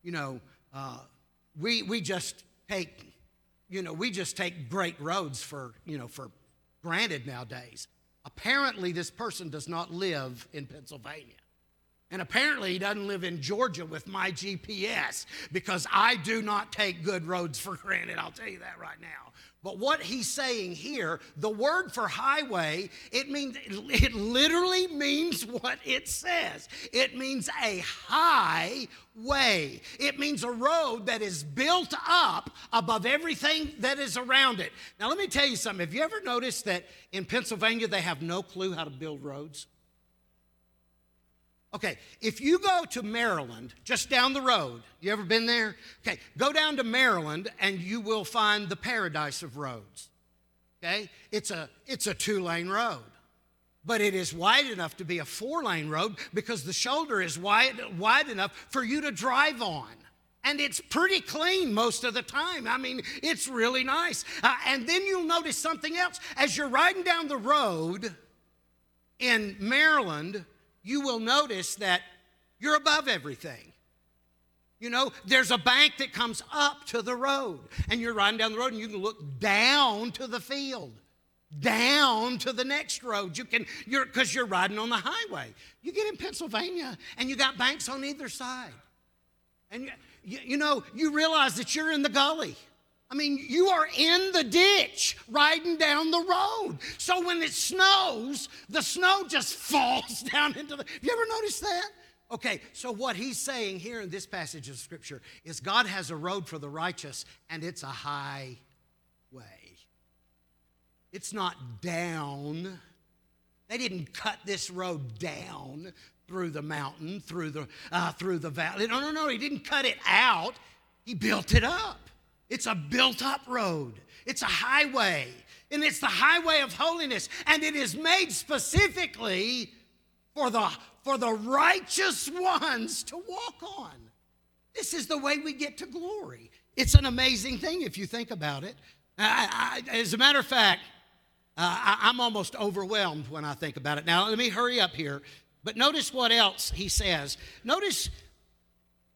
you know, uh, we, we just take, you know, we just take great roads for, you know, for granted nowadays. Apparently, this person does not live in Pennsylvania. And apparently, he doesn't live in Georgia with my GPS because I do not take good roads for granted. I'll tell you that right now. But what he's saying here, the word for highway, it means it literally means what it says. It means a high way. It means a road that is built up above everything that is around it. Now let me tell you something. Have you ever noticed that in Pennsylvania they have no clue how to build roads? Okay, if you go to Maryland, just down the road, you ever been there? Okay, go down to Maryland and you will find the paradise of roads. Okay? It's a it's a two-lane road. But it is wide enough to be a four-lane road because the shoulder is wide wide enough for you to drive on. And it's pretty clean most of the time. I mean, it's really nice. Uh, and then you'll notice something else. As you're riding down the road in Maryland, you will notice that you're above everything. You know, there's a bank that comes up to the road, and you're riding down the road, and you can look down to the field, down to the next road. You can, you're because you're riding on the highway. You get in Pennsylvania, and you got banks on either side, and you, you, you know, you realize that you're in the gully. I mean, you are in the ditch riding down the road. So when it snows, the snow just falls down into the. Have you ever noticed that? Okay, so what he's saying here in this passage of scripture is God has a road for the righteous, and it's a high way. It's not down. They didn't cut this road down through the mountain, through the uh, through the valley. No, no, no. He didn't cut it out. He built it up. It's a built up road, it's a highway, and it's the highway of holiness. And it is made specifically for the, for the righteous ones to walk on. This is the way we get to glory. It's an amazing thing if you think about it. I, I, as a matter of fact, uh, I, I'm almost overwhelmed when I think about it. Now, let me hurry up here. But notice what else he says. Notice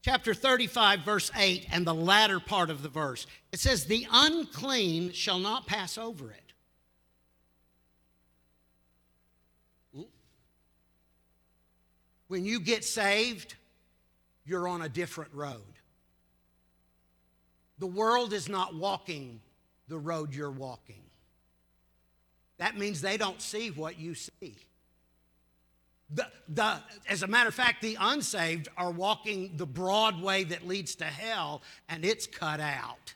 chapter 35, verse 8, and the latter part of the verse. It says, The unclean shall not pass over it. When you get saved, you're on a different road. The world is not walking the road you're walking. That means they don't see what you see. The, the, as a matter of fact, the unsaved are walking the broad way that leads to hell, and it's cut out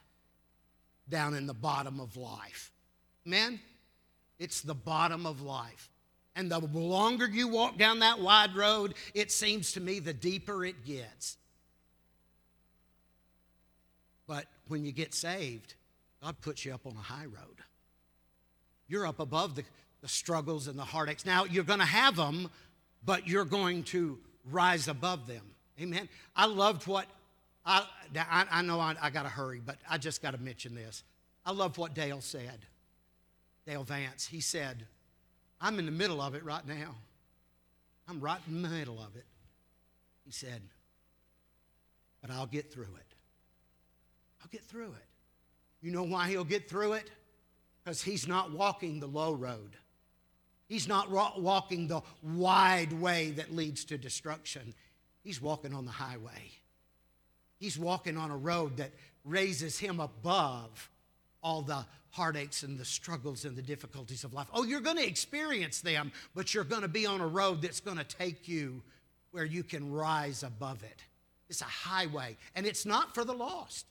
down in the bottom of life. Amen? It's the bottom of life. And the longer you walk down that wide road, it seems to me the deeper it gets. But when you get saved, God puts you up on a high road. You're up above the, the struggles and the heartaches. Now, you're going to have them, but you're going to rise above them. Amen. I loved what, I, I, I know I, I got to hurry, but I just got to mention this. I love what Dale said. Dale Vance, he said, I'm in the middle of it right now. I'm right in the middle of it. He said, but I'll get through it. I'll get through it. You know why he'll get through it? Because he's not walking the low road. He's not walking the wide way that leads to destruction. He's walking on the highway. He's walking on a road that raises him above all the heartaches and the struggles and the difficulties of life. Oh, you're going to experience them, but you're going to be on a road that's going to take you where you can rise above it. It's a highway, and it's not for the lost.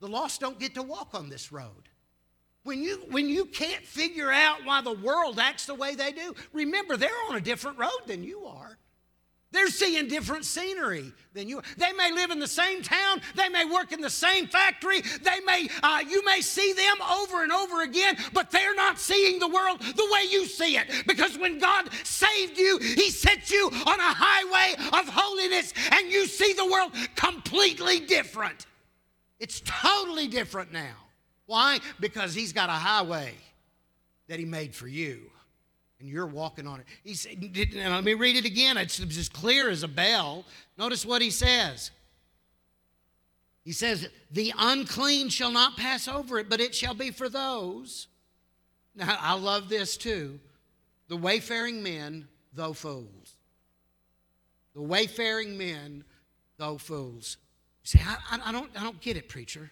The lost don't get to walk on this road. When you, when you can't figure out why the world acts the way they do, remember they're on a different road than you are. They're seeing different scenery than you. They may live in the same town. They may work in the same factory. They may, uh, you may see them over and over again, but they're not seeing the world the way you see it. Because when God saved you, He set you on a highway of holiness, and you see the world completely different. It's totally different now. Why? Because He's got a highway that He made for you and you're walking on it. He said, let me read it again. It's as clear as a bell. Notice what he says. He says, The unclean shall not pass over it, but it shall be for those. Now, I love this too. The wayfaring men, though fools. The wayfaring men, though fools. You say, I, I, don't, I don't get it, preacher.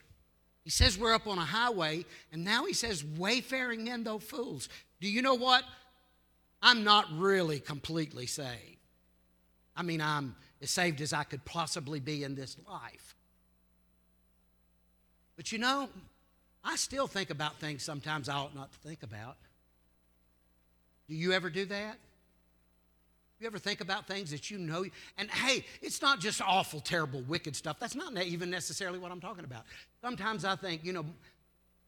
He says we're up on a highway, and now he says, wayfaring men, though fools. Do you know what? I'm not really completely saved. I mean, I'm as saved as I could possibly be in this life. But you know, I still think about things sometimes I ought not to think about. Do you ever do that? You ever think about things that you know? And hey, it's not just awful, terrible, wicked stuff. That's not even necessarily what I'm talking about. Sometimes I think, you know,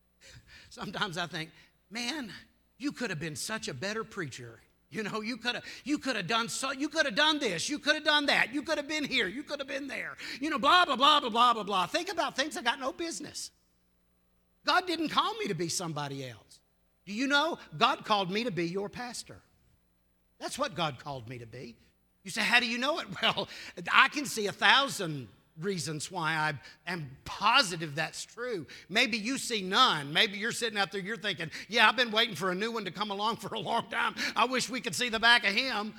sometimes I think, man, you could have been such a better preacher you know, you could have you could have done so you could have done this, you could have done that, you could have been here, you could have been there. You know, blah blah blah blah blah blah blah. Think about things I got no business. God didn't call me to be somebody else. Do you know God called me to be your pastor? That's what God called me to be. You say, How do you know it? Well, I can see a thousand reasons why I am positive that's true. Maybe you see none. Maybe you're sitting out there, you're thinking, yeah, I've been waiting for a new one to come along for a long time. I wish we could see the back of him.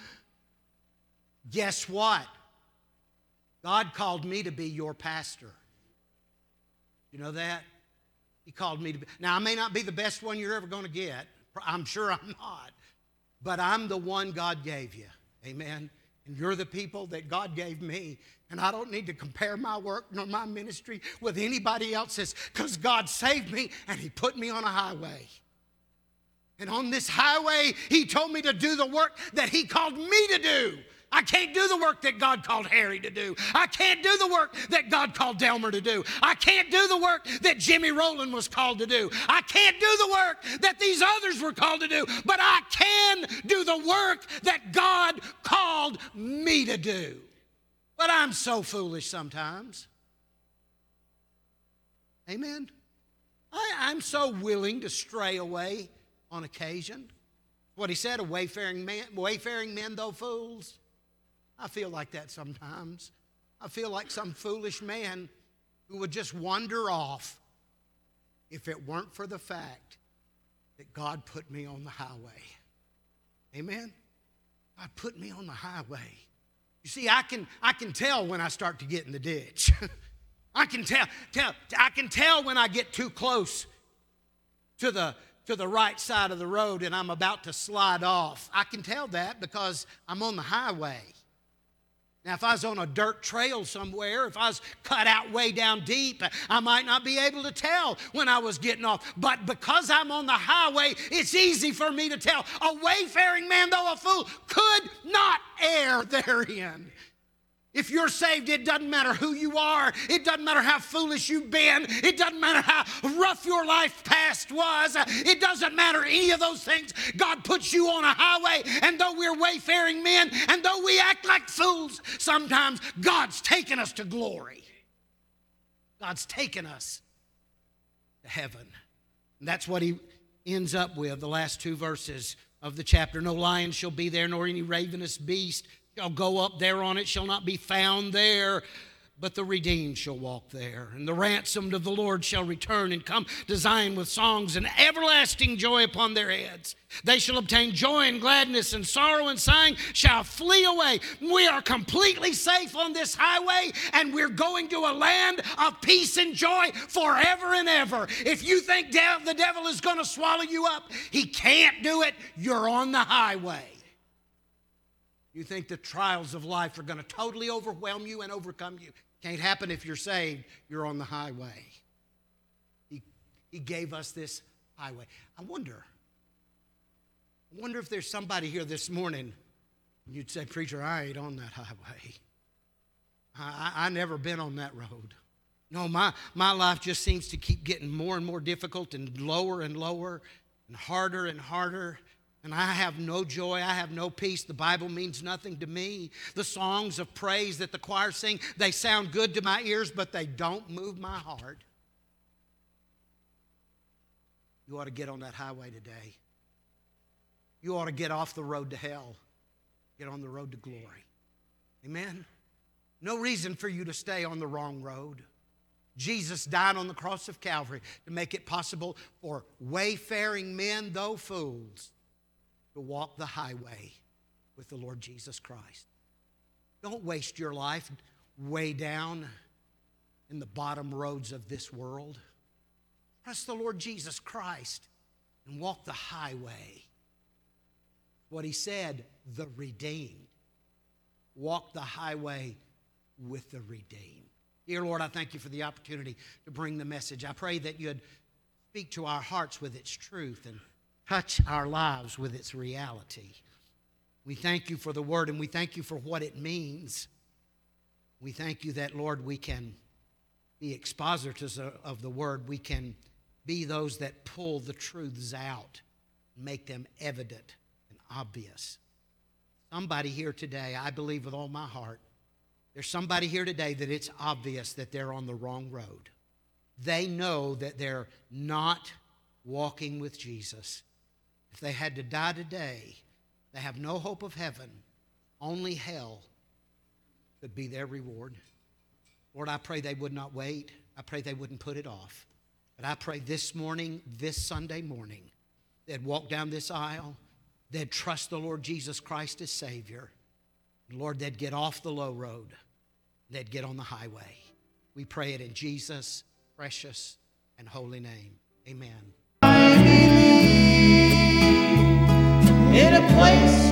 Guess what? God called me to be your pastor. You know that? He called me to be. Now, I may not be the best one you're ever going to get. I'm sure I'm not. But I'm the one God gave you. Amen. And you're the people that God gave me. And I don't need to compare my work nor my ministry with anybody else's because God saved me and He put me on a highway. And on this highway, He told me to do the work that He called me to do. I can't do the work that God called Harry to do. I can't do the work that God called Delmer to do. I can't do the work that Jimmy Rowland was called to do. I can't do the work that these others were called to do. But I can do the work that God called me to do. But I'm so foolish sometimes. Amen. I, am so willing to stray away on occasion. What he said, a wayfaring man, wayfaring men though fools. I feel like that sometimes. I feel like some foolish man who would just wander off if it weren't for the fact that God put me on the highway. Amen? God put me on the highway. You see, I can, I can tell when I start to get in the ditch. I can tell, tell, I can tell when I get too close to the, to the right side of the road and I'm about to slide off. I can tell that because I'm on the highway. Now, if I was on a dirt trail somewhere, if I was cut out way down deep, I might not be able to tell when I was getting off. But because I'm on the highway, it's easy for me to tell. A wayfaring man, though a fool, could not err therein. If you're saved, it doesn't matter who you are. It doesn't matter how foolish you've been. It doesn't matter how rough your life past was. It doesn't matter any of those things. God puts you on a highway, and though we're wayfaring men, and though we act like fools, sometimes God's taken us to glory. God's taken us to heaven. And that's what he ends up with, the last two verses of the chapter. No lion shall be there, nor any ravenous beast shall go up there on it, shall not be found there, but the redeemed shall walk there. And the ransomed of the Lord shall return and come to Zion with songs and everlasting joy upon their heads. They shall obtain joy and gladness, and sorrow and sighing shall flee away. We are completely safe on this highway, and we're going to a land of peace and joy forever and ever. If you think the devil is going to swallow you up, he can't do it. You're on the highway. You think the trials of life are going to totally overwhelm you and overcome you. Can't happen if you're saved. You're on the highway. He, he gave us this highway. I wonder, I wonder if there's somebody here this morning You'd say, Preacher, I ain't on that highway. I, I, I never been on that road. No, my, my life just seems to keep getting more and more difficult and lower and lower and harder and harder. And I have no joy. I have no peace. The Bible means nothing to me. The songs of praise that the choir sing, they sound good to my ears, but they don't move my heart. You ought to get on that highway today. You ought to get off the road to hell, get on the road to glory. Amen? No reason for you to stay on the wrong road. Jesus died on the cross of Calvary to make it possible for wayfaring men, though fools, to walk the highway with the Lord Jesus Christ. Don't waste your life way down in the bottom roads of this world. Trust the Lord Jesus Christ and walk the highway. What he said, the redeemed. Walk the highway with the redeemed. Dear Lord, I thank you for the opportunity to bring the message. I pray that you'd speak to our hearts with its truth and touch our lives with its reality. We thank you for the word and we thank you for what it means. We thank you that, Lord, we can be expositors of the word. We can be those that pull the truths out, make them evident and obvious. Somebody here today, I believe with all my heart, there's somebody here today that it's obvious that they're on the wrong road. They know that they're not walking with Jesus. If they had to die today, they have no hope of heaven. Only hell could be their reward. Lord, I pray they would not wait. I pray they wouldn't put it off. But I pray this morning, this Sunday morning, they'd walk down this aisle, they'd trust the Lord Jesus Christ as Savior. Lord, they'd get off the low road they'd get on the highway. We pray it in Jesus' precious and holy name. Amen. In a place